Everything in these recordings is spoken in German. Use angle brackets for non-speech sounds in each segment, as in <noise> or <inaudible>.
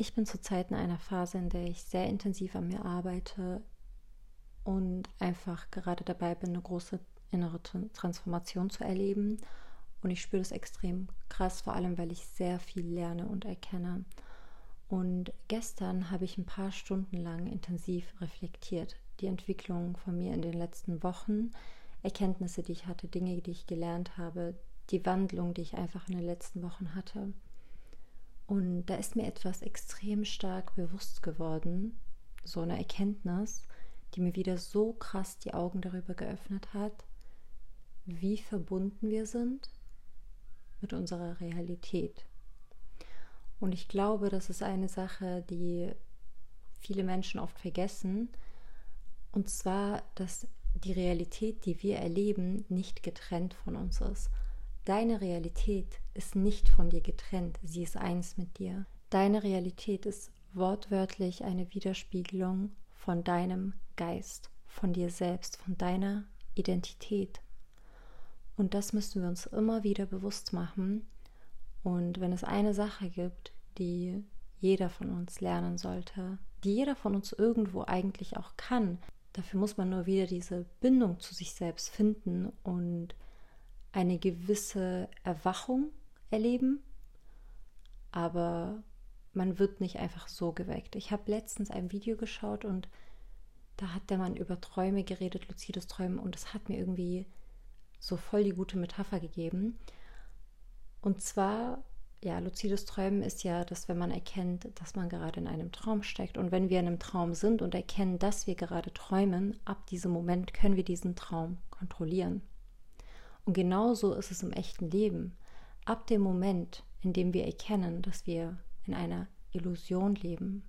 Ich bin zurzeit in einer Phase, in der ich sehr intensiv an mir arbeite und einfach gerade dabei bin, eine große innere Transformation zu erleben. Und ich spüre das extrem krass, vor allem weil ich sehr viel lerne und erkenne. Und gestern habe ich ein paar Stunden lang intensiv reflektiert, die Entwicklung von mir in den letzten Wochen, Erkenntnisse, die ich hatte, Dinge, die ich gelernt habe, die Wandlung, die ich einfach in den letzten Wochen hatte. Und da ist mir etwas extrem stark bewusst geworden, so eine Erkenntnis, die mir wieder so krass die Augen darüber geöffnet hat, wie verbunden wir sind mit unserer Realität. Und ich glaube, das ist eine Sache, die viele Menschen oft vergessen, und zwar, dass die Realität, die wir erleben, nicht getrennt von uns ist. Deine Realität ist nicht von dir getrennt, sie ist eins mit dir. Deine Realität ist wortwörtlich eine Widerspiegelung von deinem Geist, von dir selbst, von deiner Identität. Und das müssen wir uns immer wieder bewusst machen. Und wenn es eine Sache gibt, die jeder von uns lernen sollte, die jeder von uns irgendwo eigentlich auch kann, dafür muss man nur wieder diese Bindung zu sich selbst finden und eine gewisse Erwachung erleben, aber man wird nicht einfach so geweckt. Ich habe letztens ein Video geschaut und da hat der Mann über Träume geredet, luzides Träumen, und es hat mir irgendwie so voll die gute Metapher gegeben. Und zwar, ja, luzides Träumen ist ja, dass wenn man erkennt, dass man gerade in einem Traum steckt und wenn wir in einem Traum sind und erkennen, dass wir gerade träumen, ab diesem Moment können wir diesen Traum kontrollieren. Und genauso ist es im echten Leben. Ab dem Moment, in dem wir erkennen, dass wir in einer Illusion leben,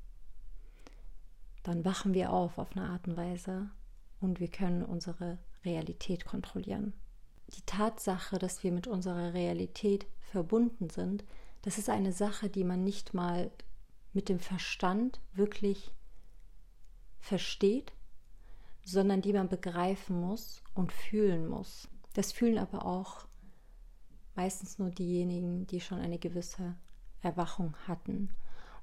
dann wachen wir auf auf eine Art und Weise und wir können unsere Realität kontrollieren. Die Tatsache, dass wir mit unserer Realität verbunden sind, das ist eine Sache, die man nicht mal mit dem Verstand wirklich versteht, sondern die man begreifen muss und fühlen muss. Das fühlen aber auch meistens nur diejenigen, die schon eine gewisse Erwachung hatten.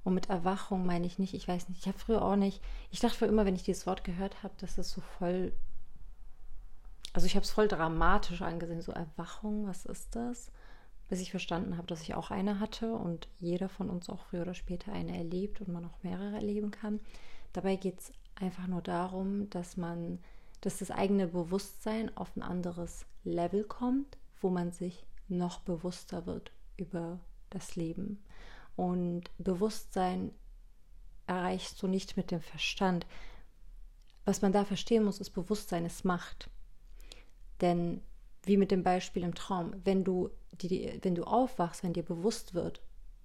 Und mit Erwachung meine ich nicht, ich weiß nicht, ich habe früher auch nicht, ich dachte immer, wenn ich dieses Wort gehört habe, dass es so voll, also ich habe es voll dramatisch angesehen, so Erwachung, was ist das? Bis ich verstanden habe, dass ich auch eine hatte und jeder von uns auch früher oder später eine erlebt und man auch mehrere erleben kann. Dabei geht es einfach nur darum, dass man dass das eigene Bewusstsein auf ein anderes Level kommt, wo man sich noch bewusster wird über das Leben. Und Bewusstsein erreichst du nicht mit dem Verstand. Was man da verstehen muss, ist Bewusstsein ist Macht. Denn wie mit dem Beispiel im Traum, wenn du, die, wenn du aufwachst, wenn dir bewusst wird,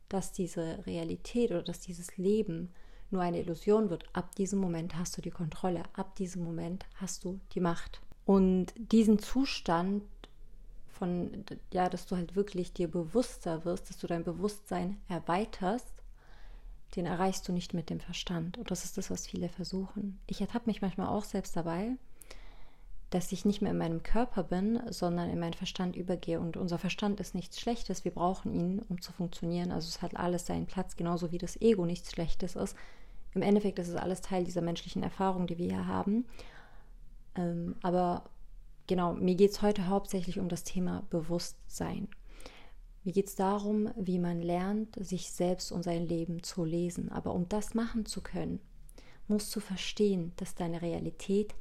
dass diese Realität oder dass dieses Leben nur eine Illusion wird, ab diesem Moment hast du die Kontrolle, ab diesem Moment hast du die Macht. Und diesen Zustand von, ja, dass du halt wirklich dir bewusster wirst, dass du dein Bewusstsein erweiterst, den erreichst du nicht mit dem Verstand. Und das ist das, was viele versuchen. Ich ertappe mich manchmal auch selbst dabei, dass ich nicht mehr in meinem Körper bin, sondern in meinen Verstand übergehe. Und unser Verstand ist nichts Schlechtes. Wir brauchen ihn, um zu funktionieren. Also es hat alles seinen Platz, genauso wie das Ego nichts Schlechtes ist. Im Endeffekt ist es alles Teil dieser menschlichen Erfahrung, die wir hier haben. Ähm, aber genau, mir geht es heute hauptsächlich um das Thema Bewusstsein. Mir geht es darum, wie man lernt, sich selbst und sein Leben zu lesen. Aber um das machen zu können, musst du verstehen, dass deine Realität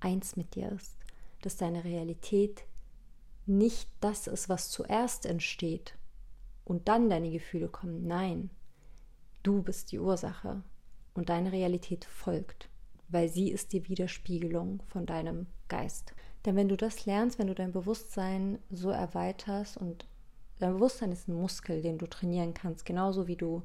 eins mit dir ist. Dass deine Realität nicht das ist, was zuerst entsteht und dann deine Gefühle kommen. Nein, du bist die Ursache und deine Realität folgt, weil sie ist die Widerspiegelung von deinem Geist. Denn wenn du das lernst, wenn du dein Bewusstsein so erweiterst und dein Bewusstsein ist ein Muskel, den du trainieren kannst, genauso wie du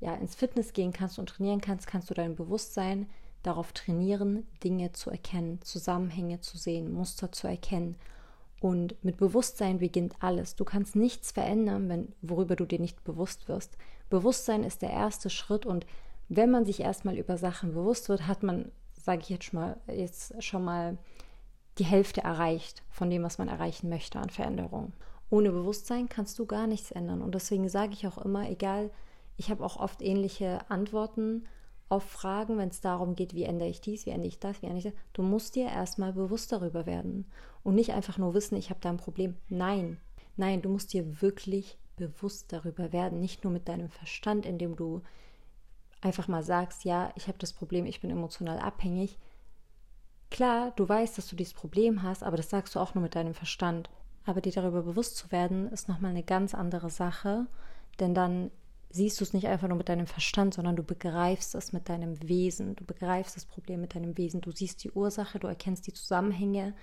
ja ins Fitness gehen kannst und trainieren kannst, kannst du dein Bewusstsein darauf trainieren, Dinge zu erkennen, Zusammenhänge zu sehen, Muster zu erkennen. Und mit Bewusstsein beginnt alles. Du kannst nichts verändern, wenn, worüber du dir nicht bewusst wirst. Bewusstsein ist der erste Schritt und wenn man sich erstmal über Sachen bewusst wird, hat man, sage ich jetzt schon mal, jetzt schon mal die Hälfte erreicht von dem, was man erreichen möchte an Veränderung. Ohne Bewusstsein kannst du gar nichts ändern. Und deswegen sage ich auch immer, egal ich habe auch oft ähnliche Antworten auf Fragen, wenn es darum geht, wie ändere ich dies, wie ändere ich das, wie ändere ich das. Du musst dir erstmal bewusst darüber werden und nicht einfach nur wissen, ich habe da ein Problem. Nein, nein, du musst dir wirklich bewusst darüber werden, nicht nur mit deinem Verstand, indem du einfach mal sagst, ja, ich habe das Problem, ich bin emotional abhängig. Klar, du weißt, dass du dieses Problem hast, aber das sagst du auch nur mit deinem Verstand. Aber dir darüber bewusst zu werden, ist nochmal eine ganz andere Sache, denn dann siehst du es nicht einfach nur mit deinem Verstand, sondern du begreifst es mit deinem Wesen. Du begreifst das Problem mit deinem Wesen. Du siehst die Ursache, du erkennst die Zusammenhänge,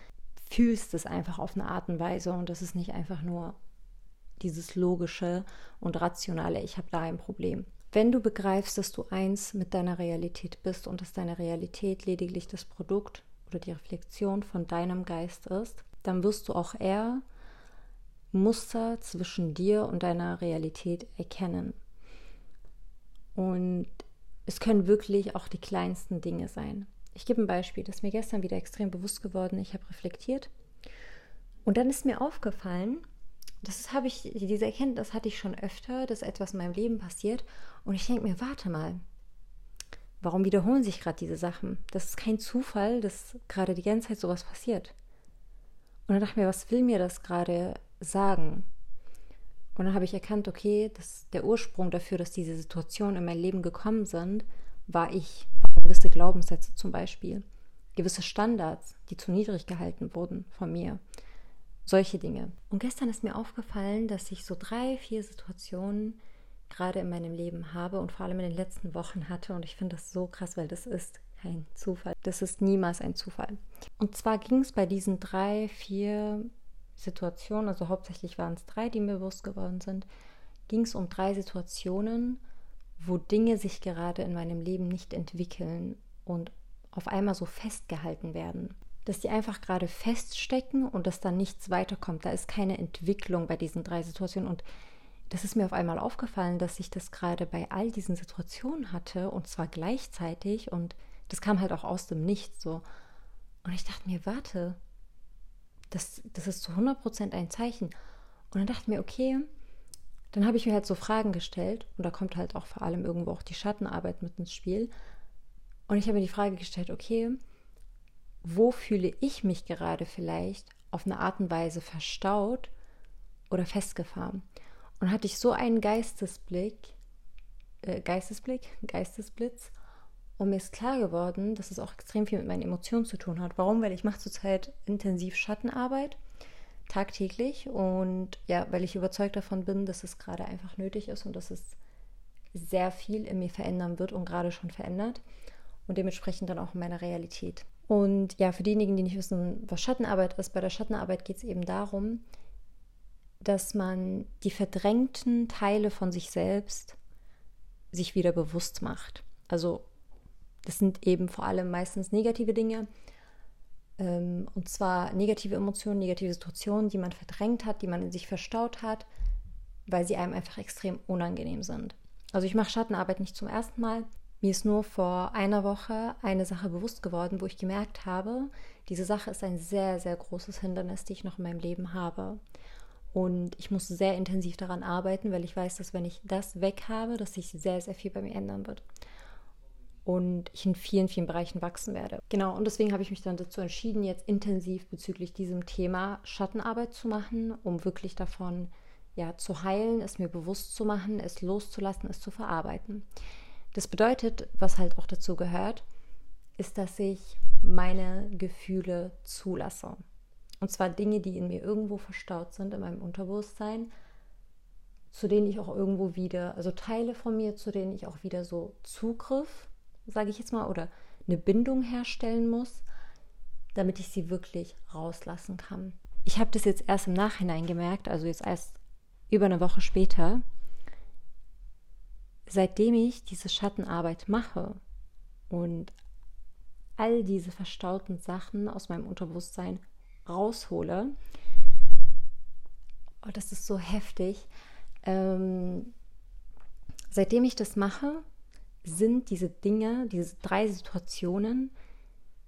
fühlst es einfach auf eine Art und Weise und das ist nicht einfach nur dieses logische und rationale, ich habe da ein Problem. Wenn du begreifst, dass du eins mit deiner Realität bist und dass deine Realität lediglich das Produkt oder die Reflexion von deinem Geist ist, dann wirst du auch eher Muster zwischen dir und deiner Realität erkennen. Und es können wirklich auch die kleinsten Dinge sein. Ich gebe ein Beispiel, das ist mir gestern wieder extrem bewusst geworden. Ich habe reflektiert und dann ist mir aufgefallen, das habe ich, diese Erkenntnis hatte ich schon öfter, dass etwas in meinem Leben passiert und ich denke mir, warte mal, warum wiederholen sich gerade diese Sachen? Das ist kein Zufall, dass gerade die ganze Zeit sowas passiert. Und dann dachte ich mir, was will mir das gerade sagen? Und dann habe ich erkannt, okay, dass der Ursprung dafür, dass diese Situationen in mein Leben gekommen sind, war ich. Gewisse Glaubenssätze zum Beispiel, gewisse Standards, die zu niedrig gehalten wurden von mir. Solche Dinge. Und gestern ist mir aufgefallen, dass ich so drei, vier Situationen gerade in meinem Leben habe und vor allem in den letzten Wochen hatte. Und ich finde das so krass, weil das ist kein Zufall. Das ist niemals ein Zufall. Und zwar ging es bei diesen drei, vier Situationen, also hauptsächlich waren es drei, die mir bewusst geworden sind, ging es um drei Situationen, wo Dinge sich gerade in meinem Leben nicht entwickeln und auf einmal so festgehalten werden. Dass die einfach gerade feststecken und dass dann nichts weiterkommt. Da ist keine Entwicklung bei diesen drei Situationen. Und das ist mir auf einmal aufgefallen, dass ich das gerade bei all diesen Situationen hatte und zwar gleichzeitig und das kam halt auch aus dem Nichts so. Und ich dachte mir, warte, das, das ist zu 100% ein Zeichen. Und dann dachte ich mir, okay, dann habe ich mir halt so Fragen gestellt und da kommt halt auch vor allem irgendwo auch die Schattenarbeit mit ins Spiel. Und ich habe mir die Frage gestellt, okay, wo fühle ich mich gerade vielleicht auf eine Art und Weise verstaut oder festgefahren? Und hatte ich so einen Geistesblick, äh, Geistesblick, Geistesblitz und mir ist klar geworden, dass es auch extrem viel mit meinen Emotionen zu tun hat. Warum? Weil ich mache zurzeit intensiv Schattenarbeit, tagtäglich. Und ja, weil ich überzeugt davon bin, dass es gerade einfach nötig ist und dass es sehr viel in mir verändern wird und gerade schon verändert. Und dementsprechend dann auch in meiner Realität. Und ja, für diejenigen, die nicht wissen, was Schattenarbeit ist, bei der Schattenarbeit geht es eben darum, dass man die verdrängten Teile von sich selbst sich wieder bewusst macht. Also das sind eben vor allem meistens negative Dinge. Ähm, und zwar negative Emotionen, negative Situationen, die man verdrängt hat, die man in sich verstaut hat, weil sie einem einfach extrem unangenehm sind. Also ich mache Schattenarbeit nicht zum ersten Mal. Mir ist nur vor einer Woche eine Sache bewusst geworden, wo ich gemerkt habe, diese Sache ist ein sehr, sehr großes Hindernis, die ich noch in meinem Leben habe. Und ich muss sehr intensiv daran arbeiten, weil ich weiß, dass wenn ich das weg habe, dass sich sehr, sehr viel bei mir ändern wird und ich in vielen, vielen Bereichen wachsen werde. Genau, und deswegen habe ich mich dann dazu entschieden, jetzt intensiv bezüglich diesem Thema Schattenarbeit zu machen, um wirklich davon ja, zu heilen, es mir bewusst zu machen, es loszulassen, es zu verarbeiten. Das bedeutet, was halt auch dazu gehört, ist, dass ich meine Gefühle zulasse. Und zwar Dinge, die in mir irgendwo verstaut sind, in meinem Unterbewusstsein, zu denen ich auch irgendwo wieder, also Teile von mir, zu denen ich auch wieder so Zugriff sage ich jetzt mal, oder eine Bindung herstellen muss, damit ich sie wirklich rauslassen kann. Ich habe das jetzt erst im Nachhinein gemerkt, also jetzt erst über eine Woche später, seitdem ich diese Schattenarbeit mache und all diese verstauten Sachen aus meinem Unterbewusstsein raushole, oh, das ist so heftig. Ähm, seitdem ich das mache, sind diese Dinge, diese drei Situationen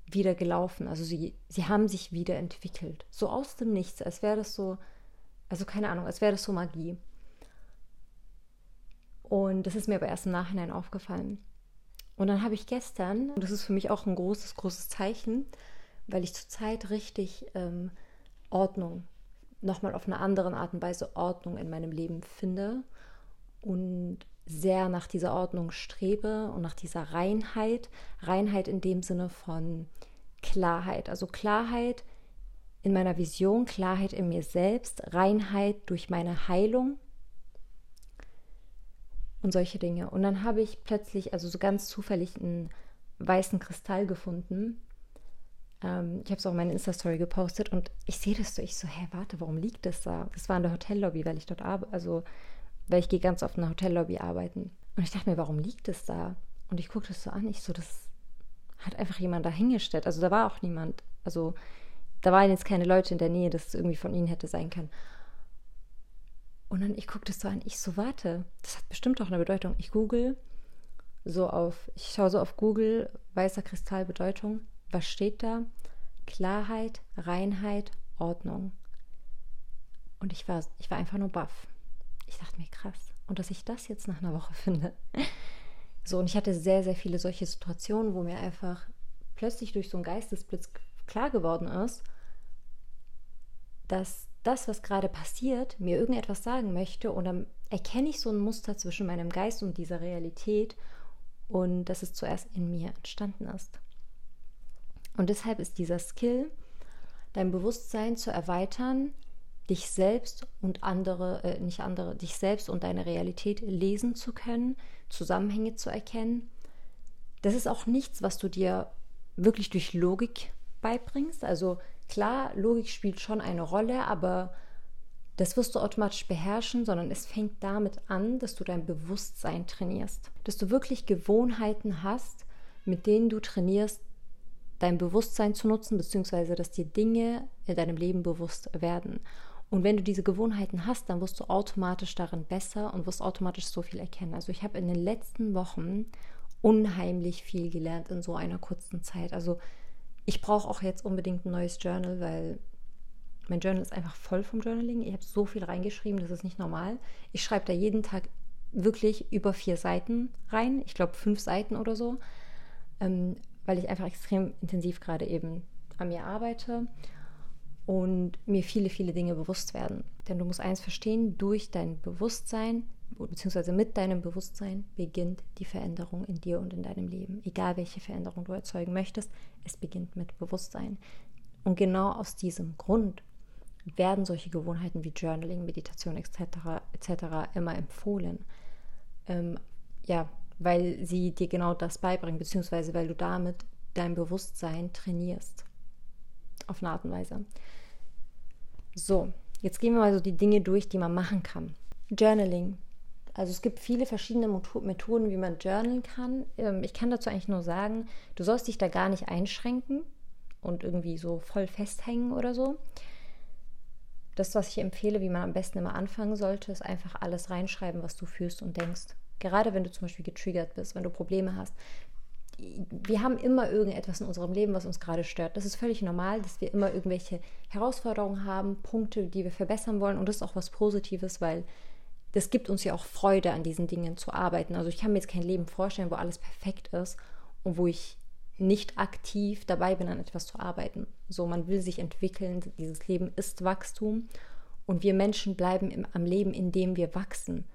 wieder gelaufen. Also sie, sie haben sich wieder entwickelt. So aus dem Nichts, als wäre das so, also keine Ahnung, als wäre das so Magie. Und das ist mir aber erst im Nachhinein aufgefallen. Und dann habe ich gestern, und das ist für mich auch ein großes, großes Zeichen, weil ich zurzeit richtig ähm, Ordnung, nochmal auf eine andere Art und Weise Ordnung in meinem Leben finde und sehr nach dieser Ordnung strebe und nach dieser Reinheit. Reinheit in dem Sinne von Klarheit. Also Klarheit in meiner Vision, Klarheit in mir selbst, Reinheit durch meine Heilung und solche Dinge. Und dann habe ich plötzlich, also so ganz zufällig, einen weißen Kristall gefunden. Ähm, ich habe es auch in meine Insta-Story gepostet und ich sehe das so. Ich so, hä, warte, warum liegt das da? Das war in der Hotellobby, weil ich dort arbeite. Also weil ich gehe ganz oft in der Hotellobby arbeiten. Und ich dachte mir, warum liegt es da? Und ich gucke das so an, ich so, das hat einfach jemand dahingestellt. Also da war auch niemand. Also da waren jetzt keine Leute in der Nähe, dass es irgendwie von ihnen hätte sein können. Und dann, ich gucke das so an, ich so, warte, das hat bestimmt auch eine Bedeutung. Ich google so auf, ich schaue so auf Google, weißer Kristall Bedeutung. Was steht da? Klarheit, Reinheit, Ordnung. Und ich war, ich war einfach nur baff ich dachte mir, krass. Und dass ich das jetzt nach einer Woche <laughs> finde. So, und ich hatte sehr, sehr viele solche Situationen, wo mir einfach plötzlich durch so einen Geistesblitz klar geworden ist, dass das, was gerade passiert, mir irgendetwas sagen möchte. Und dann erkenne ich so ein Muster zwischen meinem Geist und dieser Realität und dass es zuerst in mir entstanden ist. Und deshalb ist dieser Skill, dein Bewusstsein zu erweitern, dich selbst und andere, äh, nicht andere, dich selbst und deine Realität lesen zu können, Zusammenhänge zu erkennen. Das ist auch nichts, was du dir wirklich durch Logik beibringst. Also klar, Logik spielt schon eine Rolle, aber das wirst du automatisch beherrschen, sondern es fängt damit an, dass du dein Bewusstsein trainierst. Dass du wirklich Gewohnheiten hast, mit denen du trainierst, dein Bewusstsein zu nutzen, beziehungsweise dass dir Dinge in deinem Leben bewusst werden. Und wenn du diese Gewohnheiten hast, dann wirst du automatisch darin besser und wirst automatisch so viel erkennen. Also ich habe in den letzten Wochen unheimlich viel gelernt in so einer kurzen Zeit. Also ich brauche auch jetzt unbedingt ein neues Journal, weil mein Journal ist einfach voll vom Journaling. Ich habe so viel reingeschrieben, das ist nicht normal. Ich schreibe da jeden Tag wirklich über vier Seiten rein. Ich glaube fünf Seiten oder so, ähm, weil ich einfach extrem intensiv gerade eben an mir arbeite und mir viele, viele Dinge bewusst werden. Denn du musst eins verstehen, durch dein Bewusstsein beziehungsweise mit deinem Bewusstsein beginnt die Veränderung in dir und in deinem Leben. Egal welche Veränderung du erzeugen möchtest, es beginnt mit Bewusstsein. Und genau aus diesem Grund werden solche Gewohnheiten wie Journaling, Meditation etc. etc. immer empfohlen. Ähm, ja, weil sie dir genau das beibringen, beziehungsweise weil du damit dein Bewusstsein trainierst. Auf eine Art und Weise. So, jetzt gehen wir mal so die Dinge durch, die man machen kann. Journaling. Also es gibt viele verschiedene Methoden, wie man journalen kann. Ähm, ich kann dazu eigentlich nur sagen, du sollst dich da gar nicht einschränken und irgendwie so voll festhängen oder so. Das, was ich empfehle, wie man am besten immer anfangen sollte, ist einfach alles reinschreiben, was du fühlst und denkst. Gerade wenn du zum Beispiel getriggert bist, wenn du Probleme hast wir haben immer irgendetwas in unserem Leben, was uns gerade stört. Das ist völlig normal, dass wir immer irgendwelche Herausforderungen haben, Punkte, die wir verbessern wollen. Und das ist auch was Positives, weil das gibt uns ja auch Freude, an diesen Dingen zu arbeiten. Also ich kann mir jetzt kein Leben vorstellen, wo alles perfekt ist und wo ich nicht aktiv dabei bin, an etwas zu arbeiten. So, man will sich entwickeln, dieses Leben ist Wachstum und wir Menschen bleiben im, am Leben, indem wir wachsen.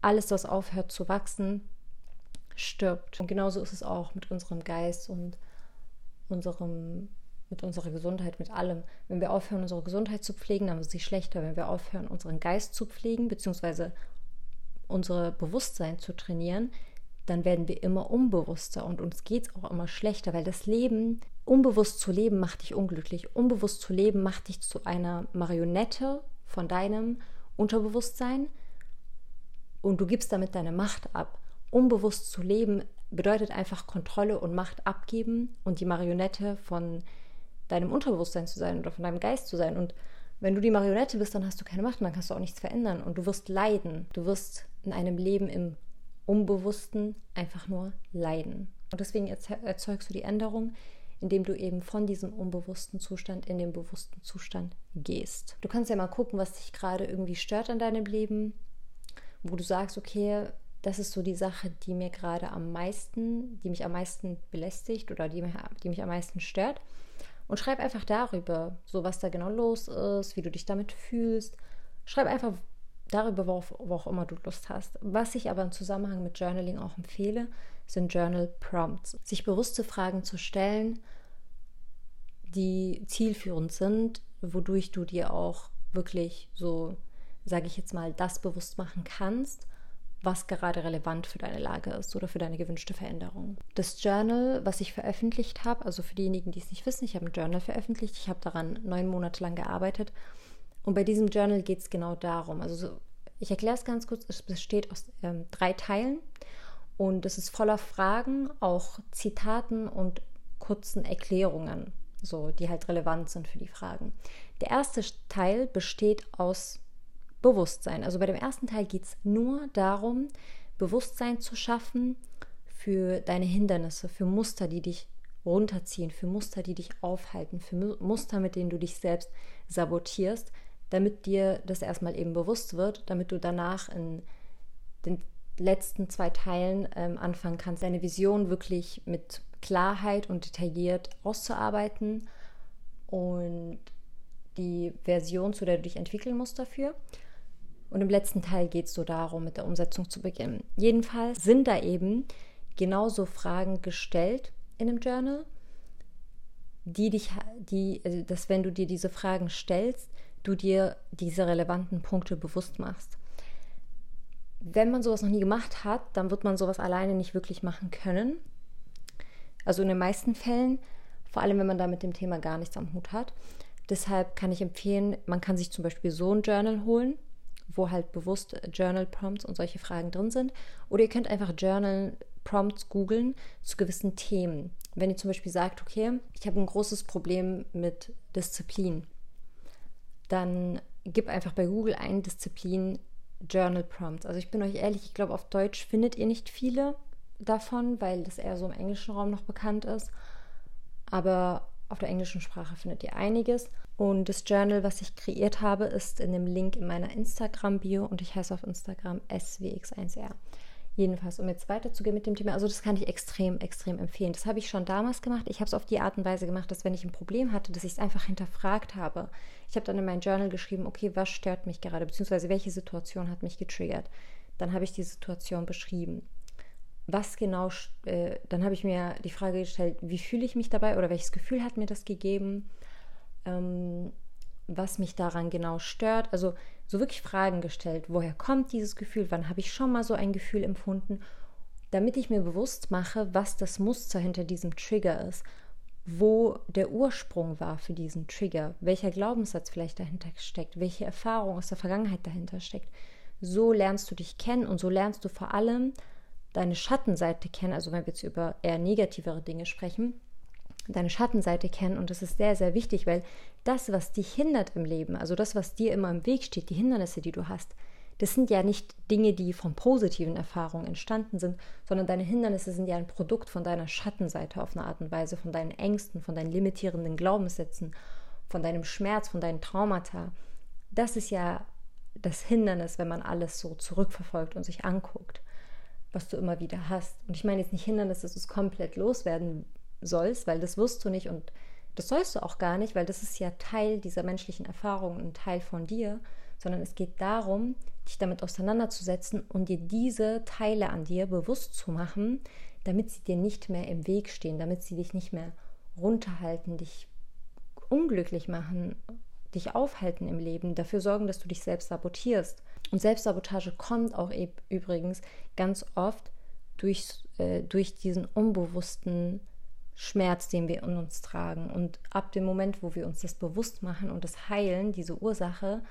Alles, was aufhört zu wachsen, stirbt. Und genauso ist es auch mit unserem Geist und unserem, mit unserer Gesundheit, mit allem. Wenn wir aufhören, unsere Gesundheit zu pflegen, dann wird sie schlechter. Wenn wir aufhören, unseren Geist zu pflegen, beziehungsweise unser Bewusstsein zu trainieren, dann werden wir immer unbewusster und uns geht es auch immer schlechter, weil das Leben, unbewusst zu leben, macht dich unglücklich. Unbewusst zu leben macht dich zu einer Marionette von deinem Unterbewusstsein und du gibst damit deine Macht ab unbewusst zu leben bedeutet einfach Kontrolle und Macht abgeben und die Marionette von deinem Unterbewusstsein zu sein oder von deinem Geist zu sein. Und wenn du die Marionette bist, dann hast du keine Macht und dann kannst du auch nichts verändern und du wirst leiden. Du wirst in einem Leben im Unbewussten einfach nur leiden. Und deswegen erzeugst du die Änderung, indem du eben von diesem unbewussten Zustand in den bewussten Zustand gehst. Du kannst ja mal gucken, was dich gerade irgendwie stört an deinem Leben, wo du sagst, okay, das ist so die Sache, die mir gerade am meisten, die mich am meisten belästigt oder die, die mich am meisten stört. Und schreib einfach darüber, so was da genau los ist, wie du dich damit fühlst. Schreib einfach darüber, worauf, wo auch immer du Lust hast. Was ich aber im Zusammenhang mit Journaling auch empfehle, sind Journal Prompts. Sich bewusste Fragen zu stellen, die zielführend sind, wodurch du dir auch wirklich so, sage ich jetzt mal, das bewusst machen kannst, was gerade relevant für deine Lage ist oder für deine gewünschte Veränderung. Das Journal, was ich veröffentlicht habe, also für diejenigen, die es nicht wissen, ich habe ein Journal veröffentlicht, ich habe daran neun Monate lang gearbeitet und bei diesem Journal geht es genau darum. Also so, ich erkläre es ganz kurz, es besteht aus ähm, drei Teilen und es ist voller Fragen, auch Zitaten und kurzen Erklärungen, so die halt relevant sind für die Fragen. Der erste Teil besteht aus Bewusstsein. Also bei dem ersten Teil geht es nur darum, Bewusstsein zu schaffen für deine Hindernisse, für Muster, die dich runterziehen, für Muster, die dich aufhalten, für Muster, mit denen du dich selbst sabotierst, damit dir das erstmal eben bewusst wird, damit du danach in den letzten zwei Teilen ähm, anfangen kannst, deine Vision wirklich mit Klarheit und detailliert auszuarbeiten und die Version, zu der du dich entwickeln musst dafür. Und im letzten Teil geht es so darum, mit der Umsetzung zu beginnen. Jedenfalls sind da eben genauso Fragen gestellt in einem Journal, die dich, die, also dass wenn du dir diese Fragen stellst, du dir diese relevanten Punkte bewusst machst. Wenn man sowas noch nie gemacht hat, dann wird man sowas alleine nicht wirklich machen können. Also in den meisten Fällen, vor allem wenn man da mit dem Thema gar nichts am Hut hat. Deshalb kann ich empfehlen, man kann sich zum Beispiel so ein Journal holen wo halt bewusst Journal Prompts und solche Fragen drin sind. Oder ihr könnt einfach Journal Prompts googeln zu gewissen Themen. Wenn ihr zum Beispiel sagt, okay, ich habe ein großes Problem mit Disziplin, dann gib einfach bei Google ein Disziplin Journal Prompts. Also ich bin euch ehrlich, ich glaube, auf Deutsch findet ihr nicht viele davon, weil das eher so im englischen Raum noch bekannt ist. Aber auf der englischen Sprache findet ihr einiges. Und das Journal, was ich kreiert habe, ist in dem Link in meiner Instagram-Bio und ich heiße auf Instagram swx1r. Jedenfalls, um jetzt weiterzugehen mit dem Thema, also das kann ich extrem, extrem empfehlen. Das habe ich schon damals gemacht. Ich habe es auf die Art und Weise gemacht, dass wenn ich ein Problem hatte, dass ich es einfach hinterfragt habe. Ich habe dann in mein Journal geschrieben, okay, was stört mich gerade, beziehungsweise welche Situation hat mich getriggert. Dann habe ich die Situation beschrieben. Was genau, äh, dann habe ich mir die Frage gestellt, wie fühle ich mich dabei oder welches Gefühl hat mir das gegeben? ähm, was mich daran genau stört. Also so wirklich Fragen gestellt, woher kommt dieses Gefühl, wann habe ich schon mal so ein Gefühl empfunden, damit ich mir bewusst mache, was das Muster hinter diesem Trigger ist, wo der Ursprung war für diesen Trigger, welcher Glaubenssatz vielleicht dahinter steckt, welche Erfahrung aus der Vergangenheit dahinter steckt. So lernst du dich kennen und so lernst du vor allem deine Schattenseite kennen, also wenn wir jetzt über eher negativere Dinge sprechen, deine Schattenseite kennen und das ist sehr, sehr wichtig, weil das, was dich hindert im Leben, also das, was dir immer im Weg steht, die Hindernisse, die du hast, das sind ja nicht Dinge, die von positiven Erfahrungen entstanden sind, sondern deine Hindernisse sind ja ein Produkt von deiner Schattenseite auf eine Art und Weise, von deinen Ängsten, von deinen limitierenden Glaubenssätzen, von deinem Schmerz, von deinen Traumata. Das ist ja das Hindernis, wenn man alles so zurückverfolgt und sich anguckt, was du immer wieder hast. Und ich meine jetzt nicht Hindernis, dass du es komplett loswerden sollst, weil das wirst du nicht und das sollst du auch gar nicht, weil das ist ja Teil dieser menschlichen Erfahrung, ein Teil von dir, sondern es geht darum, dich damit auseinanderzusetzen und dir diese Teile an dir bewusst zu machen, damit sie dir nicht mehr im Weg stehen, damit sie dich nicht mehr runterhalten, dich unglücklich machen, dich aufhalten im Leben, dafür sorgen, dass du dich selbst sabotierst. Und Selbstsabotage kommt auch e übrigens ganz oft durch, äh, durch diesen unbewussten Schmerz, den wir in uns tragen. Und ab dem Moment, wo wir uns das bewusst machen und das heilen, diese Ursache,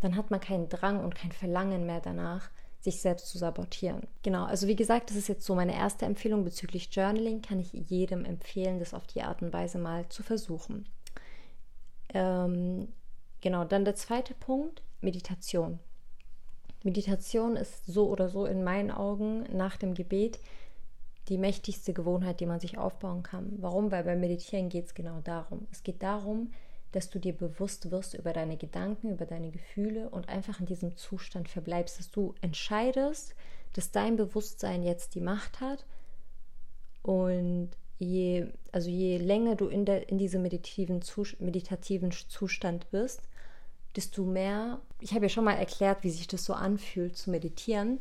dann hat man keinen Drang und kein Verlangen mehr danach, sich selbst zu sabotieren. Genau, also wie gesagt, das ist jetzt so meine erste Empfehlung bezüglich Journaling. Kann ich jedem empfehlen, das auf die Art und Weise mal zu versuchen. Ähm, genau, dann der zweite Punkt, Meditation. Meditation ist so oder so in meinen Augen nach dem Gebet die mächtigste Gewohnheit, die man sich aufbauen kann. Warum? Weil beim Meditieren geht es genau darum. Es geht darum, dass du dir bewusst wirst über deine Gedanken, über deine Gefühle und einfach in diesem Zustand verbleibst, dass du entscheidest, dass dein Bewusstsein jetzt die Macht hat und je, also je länger du in, der, in diesem meditativen, meditativen Zustand bist, desto mehr, ich habe ja schon mal erklärt, wie sich das so anfühlt zu meditieren,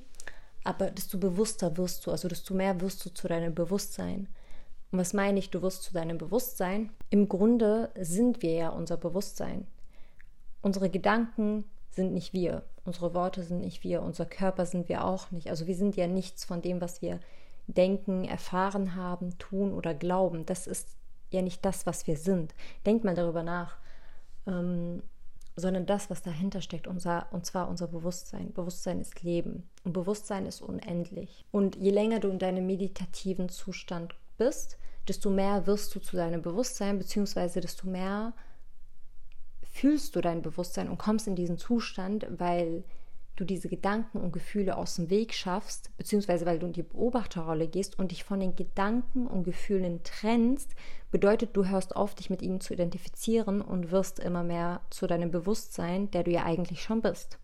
aber desto bewusster wirst du, also desto mehr wirst du zu deinem Bewusstsein. Und was meine ich, du wirst zu deinem Bewusstsein? Im Grunde sind wir ja unser Bewusstsein. Unsere Gedanken sind nicht wir, unsere Worte sind nicht wir, unser Körper sind wir auch nicht. Also wir sind ja nichts von dem, was wir denken, erfahren haben, tun oder glauben. Das ist ja nicht das, was wir sind. Denkt mal darüber nach. Ähm, sondern das, was dahinter steckt, unser, und zwar unser Bewusstsein. Bewusstsein ist Leben und Bewusstsein ist unendlich. Und je länger du in deinem meditativen Zustand bist, desto mehr wirst du zu deinem Bewusstsein, beziehungsweise desto mehr fühlst du dein Bewusstsein und kommst in diesen Zustand, weil du diese Gedanken und Gefühle aus dem Weg schaffst, beziehungsweise weil du in die Beobachterrolle gehst und dich von den Gedanken und Gefühlen trennst, bedeutet, du hörst auf, dich mit ihnen zu identifizieren und wirst immer mehr zu deinem Bewusstsein, der du ja eigentlich schon bist.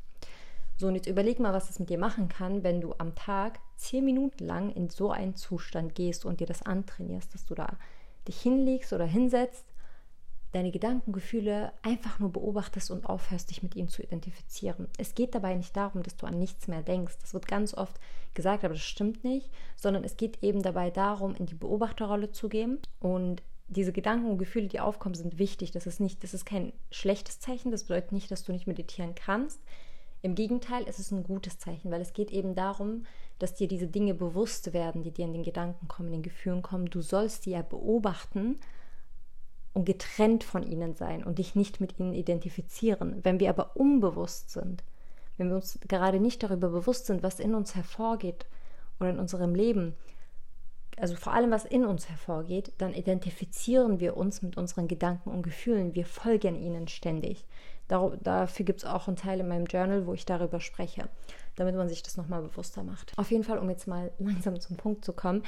So, und jetzt überleg mal, was das mit dir machen kann, wenn du am Tag zehn Minuten lang in so einen Zustand gehst und dir das antrainierst, dass du da dich hinlegst oder hinsetzt deine Gedanken, Gefühle einfach nur beobachtest und aufhörst, dich mit ihnen zu identifizieren. Es geht dabei nicht darum, dass du an nichts mehr denkst. Das wird ganz oft gesagt, aber das stimmt nicht, sondern es geht eben dabei darum, in die Beobachterrolle zu gehen und diese Gedanken und Gefühle, die aufkommen, sind wichtig. Das ist nicht, das ist kein schlechtes Zeichen. Das bedeutet nicht, dass du nicht meditieren kannst. Im Gegenteil, es ist ein gutes Zeichen, weil es geht eben darum, dass dir diese Dinge bewusst werden, die dir in den Gedanken kommen, in den Gefühlen kommen. Du sollst die ja beobachten und getrennt von ihnen sein und dich nicht mit ihnen identifizieren. Wenn wir aber unbewusst sind, wenn wir uns gerade nicht darüber bewusst sind, was in uns hervorgeht oder in unserem Leben, also vor allem was in uns hervorgeht, dann identifizieren wir uns mit unseren Gedanken und Gefühlen. Wir folgen ihnen ständig. dafür gibt es auch einen Teil in meinem Journal, wo ich darüber spreche, damit man sich das nochmal bewusster macht. Auf jeden Fall, um jetzt mal langsam zum Punkt zu kommen,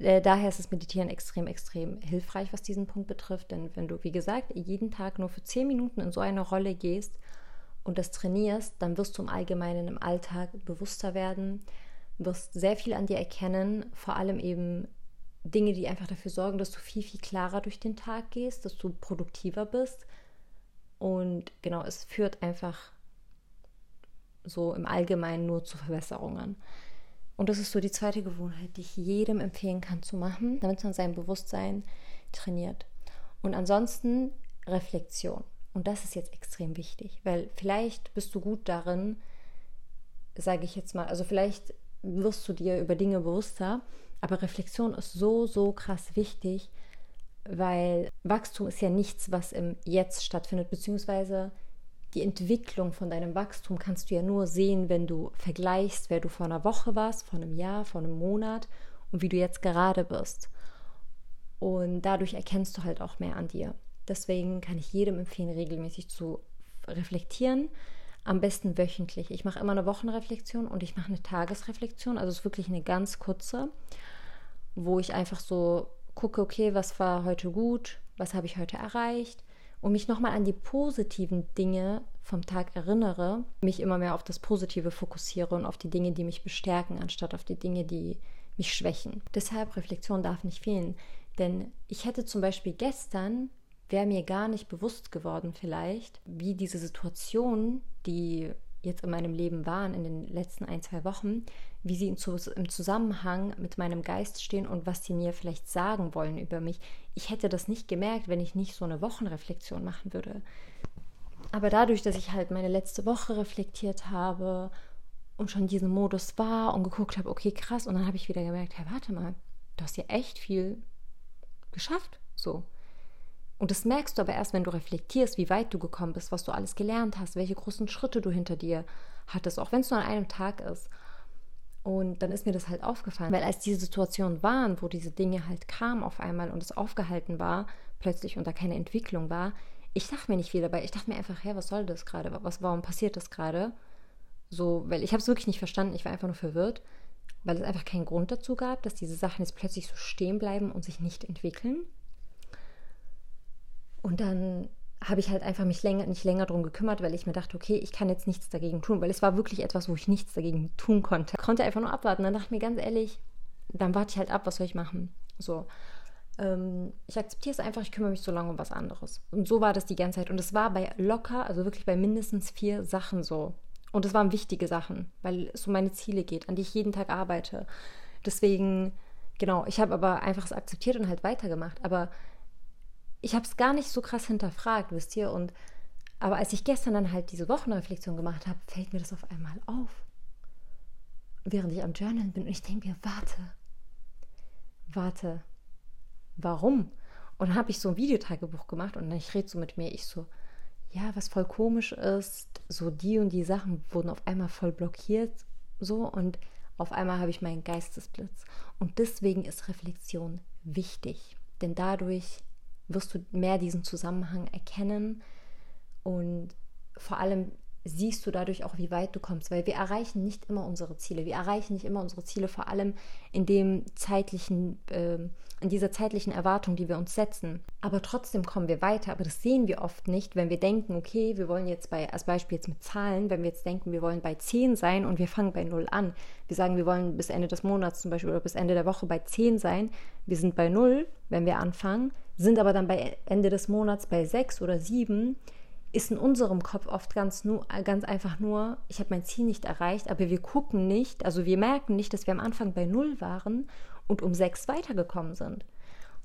äh, daher ist das Meditieren extrem, extrem hilfreich, was diesen Punkt betrifft. Denn wenn du, wie gesagt, jeden Tag nur für zehn Minuten in so eine Rolle gehst und das trainierst, dann wirst du im Allgemeinen im Alltag bewusster werden, wirst sehr viel an dir erkennen, vor allem eben Dinge, die einfach dafür sorgen, dass du viel, viel klarer durch den Tag gehst, dass du produktiver bist. Und genau, es führt einfach so im Allgemeinen nur zu Verbesserungen. Und das ist so die zweite Gewohnheit, die ich jedem empfehlen kann zu machen, damit man sein Bewusstsein trainiert. Und ansonsten Reflexion. Und das ist jetzt extrem wichtig, weil vielleicht bist du gut darin, sage ich jetzt mal, also vielleicht wirst du dir über Dinge bewusster, aber Reflexion ist so, so krass wichtig, weil Wachstum ist ja nichts, was im Jetzt stattfindet, beziehungsweise die Entwicklung von deinem Wachstum kannst du ja nur sehen, wenn du vergleichst, wer du vor einer Woche warst, vor einem Jahr, vor einem Monat und wie du jetzt gerade bist. Und dadurch erkennst du halt auch mehr an dir. Deswegen kann ich jedem empfehlen, regelmäßig zu reflektieren. Am besten wöchentlich. Ich mache immer eine Wochenreflexion und ich mache eine Tagesreflexion. Also es ist wirklich eine ganz kurze, wo ich einfach so gucke, okay, was war heute gut, was habe ich heute erreicht, und mich nochmal an die positiven Dinge vom Tag erinnere, mich immer mehr auf das Positive fokussiere und auf die Dinge, die mich bestärken, anstatt auf die Dinge, die mich schwächen. Deshalb Reflexion darf nicht fehlen. Denn ich hätte zum Beispiel gestern, wäre mir gar nicht bewusst geworden vielleicht, wie diese Situation, die jetzt in meinem Leben waren in den letzten ein, zwei Wochen, wie sie im Zusammenhang mit meinem Geist stehen und was sie mir vielleicht sagen wollen über mich. Ich hätte das nicht gemerkt, wenn ich nicht so eine Wochenreflexion machen würde. Aber dadurch, dass ich halt meine letzte Woche reflektiert habe und schon diesen Modus war und geguckt habe, okay, krass, und dann habe ich wieder gemerkt, hey, warte mal, du hast ja echt viel geschafft, so. Und das merkst du aber erst, wenn du reflektierst, wie weit du gekommen bist, was du alles gelernt hast, welche großen Schritte du hinter dir hattest, auch wenn es nur an einem Tag ist. Und dann ist mir das halt aufgefallen, weil als diese Situationen waren, wo diese Dinge halt kamen auf einmal und es aufgehalten war, plötzlich und da keine Entwicklung war, ich dachte mir nicht viel dabei. Ich dachte mir einfach, hey, was soll das gerade? Was, warum passiert das gerade? So, weil ich habe es wirklich nicht verstanden. Ich war einfach nur verwirrt, weil es einfach keinen Grund dazu gab, dass diese Sachen jetzt plötzlich so stehen bleiben und sich nicht entwickeln. Und dann habe ich halt einfach mich länger, nicht länger drum gekümmert, weil ich mir dachte, okay, ich kann jetzt nichts dagegen tun, weil es war wirklich etwas, wo ich nichts dagegen tun konnte. Ich konnte einfach nur abwarten. Dann dachte ich mir ganz ehrlich, dann warte ich halt ab, was soll ich machen? So. Ähm, ich akzeptiere es einfach, ich kümmere mich so lange um was anderes. Und so war das die ganze Zeit. Und es war bei locker, also wirklich bei mindestens vier Sachen so. Und es waren wichtige Sachen, weil es um meine Ziele geht, an die ich jeden Tag arbeite. Deswegen, genau, ich habe aber einfach es akzeptiert und halt weitergemacht. Aber ich habe es gar nicht so krass hinterfragt, wisst ihr? Und aber als ich gestern dann halt diese Wochenreflexion gemacht habe, fällt mir das auf einmal auf. Während ich am Journal bin und ich denke mir, warte, warte, warum? Und dann habe ich so ein Videotagebuch gemacht und dann ich rede so mit mir, ich so, ja, was voll komisch ist, so die und die Sachen wurden auf einmal voll blockiert, so und auf einmal habe ich meinen Geistesblitz. Und deswegen ist Reflexion wichtig, denn dadurch wirst du mehr diesen Zusammenhang erkennen und vor allem siehst du dadurch auch, wie weit du kommst, weil wir erreichen nicht immer unsere Ziele. Wir erreichen nicht immer unsere Ziele, vor allem in dem zeitlichen, äh, in dieser zeitlichen Erwartung, die wir uns setzen. Aber trotzdem kommen wir weiter. Aber das sehen wir oft nicht, wenn wir denken, okay, wir wollen jetzt bei, als Beispiel jetzt mit Zahlen, wenn wir jetzt denken, wir wollen bei 10 sein und wir fangen bei 0 an. Wir sagen, wir wollen bis Ende des Monats zum Beispiel oder bis Ende der Woche bei 10 sein. Wir sind bei 0, wenn wir anfangen, sind aber dann bei Ende des Monats bei 6 oder 7 ist in unserem Kopf oft ganz, nur, ganz einfach nur, ich habe mein Ziel nicht erreicht, aber wir gucken nicht, also wir merken nicht, dass wir am Anfang bei Null waren und um sechs weitergekommen sind.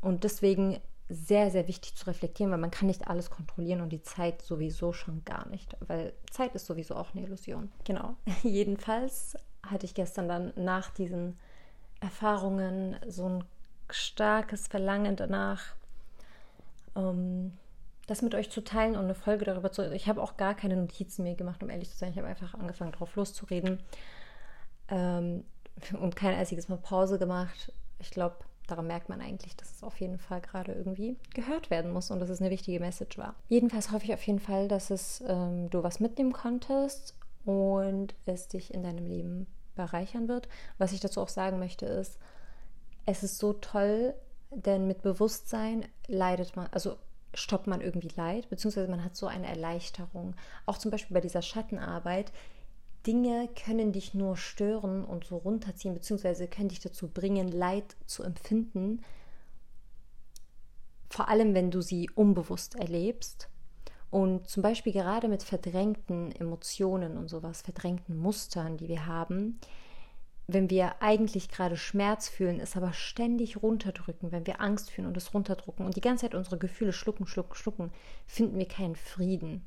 Und deswegen sehr, sehr wichtig zu reflektieren, weil man kann nicht alles kontrollieren und die Zeit sowieso schon gar nicht, weil Zeit ist sowieso auch eine Illusion. Genau. <laughs> Jedenfalls hatte ich gestern dann nach diesen Erfahrungen so ein starkes Verlangen danach, ähm, das mit euch zu teilen und eine Folge darüber zu. Ich habe auch gar keine Notizen mehr gemacht, um ehrlich zu sein. Ich habe einfach angefangen, drauf loszureden ähm, und kein einziges Mal Pause gemacht. Ich glaube, daran merkt man eigentlich, dass es auf jeden Fall gerade irgendwie gehört werden muss und dass es eine wichtige Message war. Jedenfalls hoffe ich auf jeden Fall, dass es ähm, du was mitnehmen konntest und es dich in deinem Leben bereichern wird. Was ich dazu auch sagen möchte ist, es ist so toll, denn mit Bewusstsein leidet man, also stoppt man irgendwie Leid, beziehungsweise man hat so eine Erleichterung. Auch zum Beispiel bei dieser Schattenarbeit. Dinge können dich nur stören und so runterziehen, beziehungsweise können dich dazu bringen, Leid zu empfinden. Vor allem, wenn du sie unbewusst erlebst. Und zum Beispiel gerade mit verdrängten Emotionen und sowas, verdrängten Mustern, die wir haben, wenn wir eigentlich gerade Schmerz fühlen, es aber ständig runterdrücken, wenn wir Angst fühlen und es runterdrücken und die ganze Zeit unsere Gefühle schlucken, schlucken, schlucken, finden wir keinen Frieden.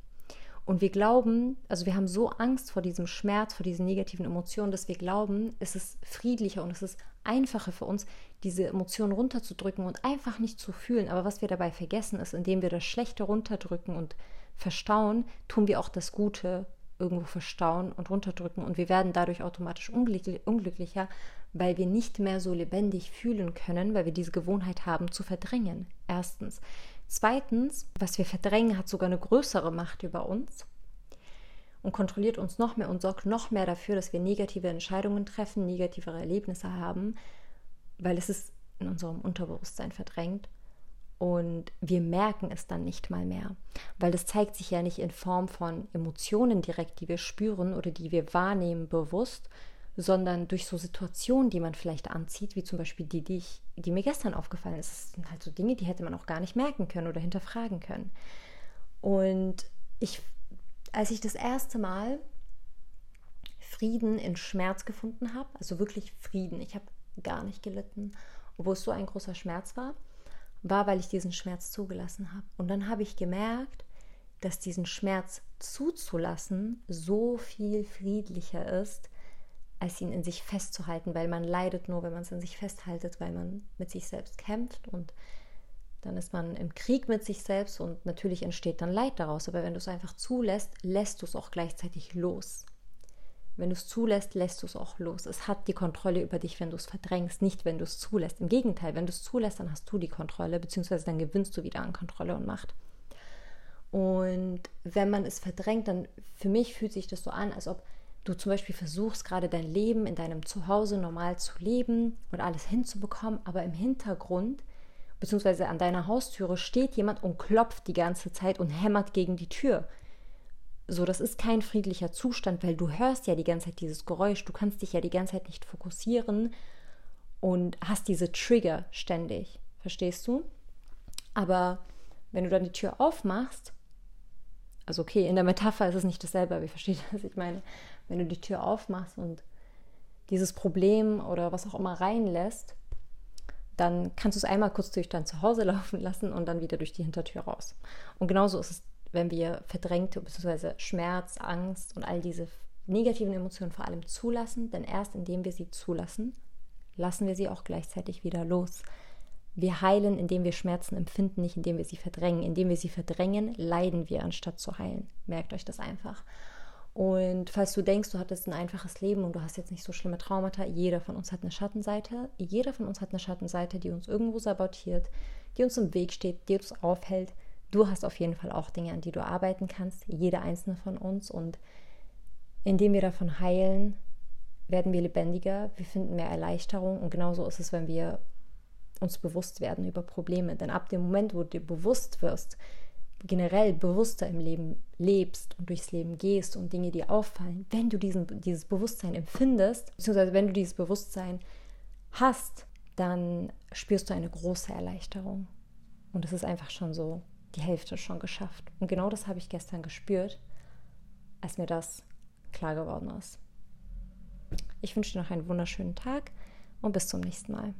Und wir glauben, also wir haben so Angst vor diesem Schmerz, vor diesen negativen Emotionen, dass wir glauben, es ist friedlicher und es ist einfacher für uns, diese Emotionen runterzudrücken und einfach nicht zu fühlen. Aber was wir dabei vergessen ist, indem wir das Schlechte runterdrücken und verstauen, tun wir auch das Gute irgendwo verstauen und runterdrücken und wir werden dadurch automatisch unglücklicher, weil wir nicht mehr so lebendig fühlen können, weil wir diese Gewohnheit haben zu verdrängen. Erstens. Zweitens, was wir verdrängen, hat sogar eine größere Macht über uns und kontrolliert uns noch mehr und sorgt noch mehr dafür, dass wir negative Entscheidungen treffen, negativere Erlebnisse haben, weil es ist in unserem Unterbewusstsein verdrängt und wir merken es dann nicht mal mehr, weil das zeigt sich ja nicht in Form von Emotionen direkt, die wir spüren oder die wir wahrnehmen bewusst, sondern durch so Situationen, die man vielleicht anzieht, wie zum Beispiel die, die, ich, die mir gestern aufgefallen ist. Das sind halt so Dinge, die hätte man auch gar nicht merken können oder hinterfragen können. Und ich, als ich das erste Mal Frieden in Schmerz gefunden habe, also wirklich Frieden, ich habe gar nicht gelitten, obwohl es so ein großer Schmerz war, war, weil ich diesen Schmerz zugelassen habe. Und dann habe ich gemerkt, dass diesen Schmerz zuzulassen so viel friedlicher ist, als ihn in sich festzuhalten, weil man leidet nur, wenn man es in sich festhaltet, weil man mit sich selbst kämpft und dann ist man im Krieg mit sich selbst und natürlich entsteht dann Leid daraus. Aber wenn du es einfach zulässt, lässt du es auch gleichzeitig los. Wenn du es zulässt, lässt du es auch los. Es hat die Kontrolle über dich, wenn du es verdrängst, nicht wenn du es zulässt. Im Gegenteil, wenn du es zulässt, dann hast du die Kontrolle, beziehungsweise dann gewinnst du wieder an Kontrolle und Macht. Und wenn man es verdrängt, dann für mich fühlt sich das so an, als ob du zum Beispiel versuchst, gerade dein Leben in deinem Zuhause normal zu leben und alles hinzubekommen, aber im Hintergrund beziehungsweise an deiner Haustüre steht jemand und klopft die ganze Zeit und hämmert gegen die Tür. So, das ist kein friedlicher Zustand, weil du hörst ja die ganze Zeit dieses Geräusch, du kannst dich ja die ganze Zeit nicht fokussieren und hast diese Trigger ständig. Verstehst du? Aber wenn du dann die Tür aufmachst, also okay, in der Metapher ist es nicht dasselbe, aber ich verstehe, <laughs> was ich meine. Wenn du die Tür aufmachst und dieses Problem oder was auch immer reinlässt, dann kannst du es einmal kurz durch dein Zuhause <laughs> laufen lassen und dann wieder durch die Hintertür raus. Und genauso ist es, wenn wir verdrängte bzw. Schmerz, Angst und all diese negativen Emotionen vor allem zulassen, denn erst indem wir sie zulassen, lassen wir sie auch gleichzeitig wieder los. Wir heilen, indem wir Schmerzen empfinden, nicht indem wir sie verdrängen. Indem wir sie verdrängen, leiden wir, anstatt zu heilen. Merkt euch das einfach. Und falls du denkst, du hattest ein einfaches Leben und du hast jetzt nicht so schlimme Traumata, jeder von uns hat eine Schattenseite. Jeder von uns hat eine Schattenseite, die uns irgendwo sabotiert, die uns im Weg steht, die uns aufhält. Du hast auf jeden Fall auch Dinge, an die du arbeiten kannst, jeder einzelne von uns. Und indem wir davon heilen, werden wir lebendiger, wir finden mehr Erleichterung. Und genauso ist es, wenn wir uns bewusst werden über Probleme. Denn ab dem Moment, wo du dir bewusst wirst, generell bewusster im Leben lebst und durchs Leben gehst und Dinge dir auffallen, wenn du diesen, dieses Bewusstsein empfindest, beziehungsweise wenn du dieses Bewusstsein hast, dann spürst du eine große Erleichterung. Und es ist einfach schon so, die Hälfte schon geschafft. Und genau das habe ich gestern gespürt, als mir das klar geworden ist. Ich wünsche dir noch einen wunderschönen Tag und bis zum nächsten Mal.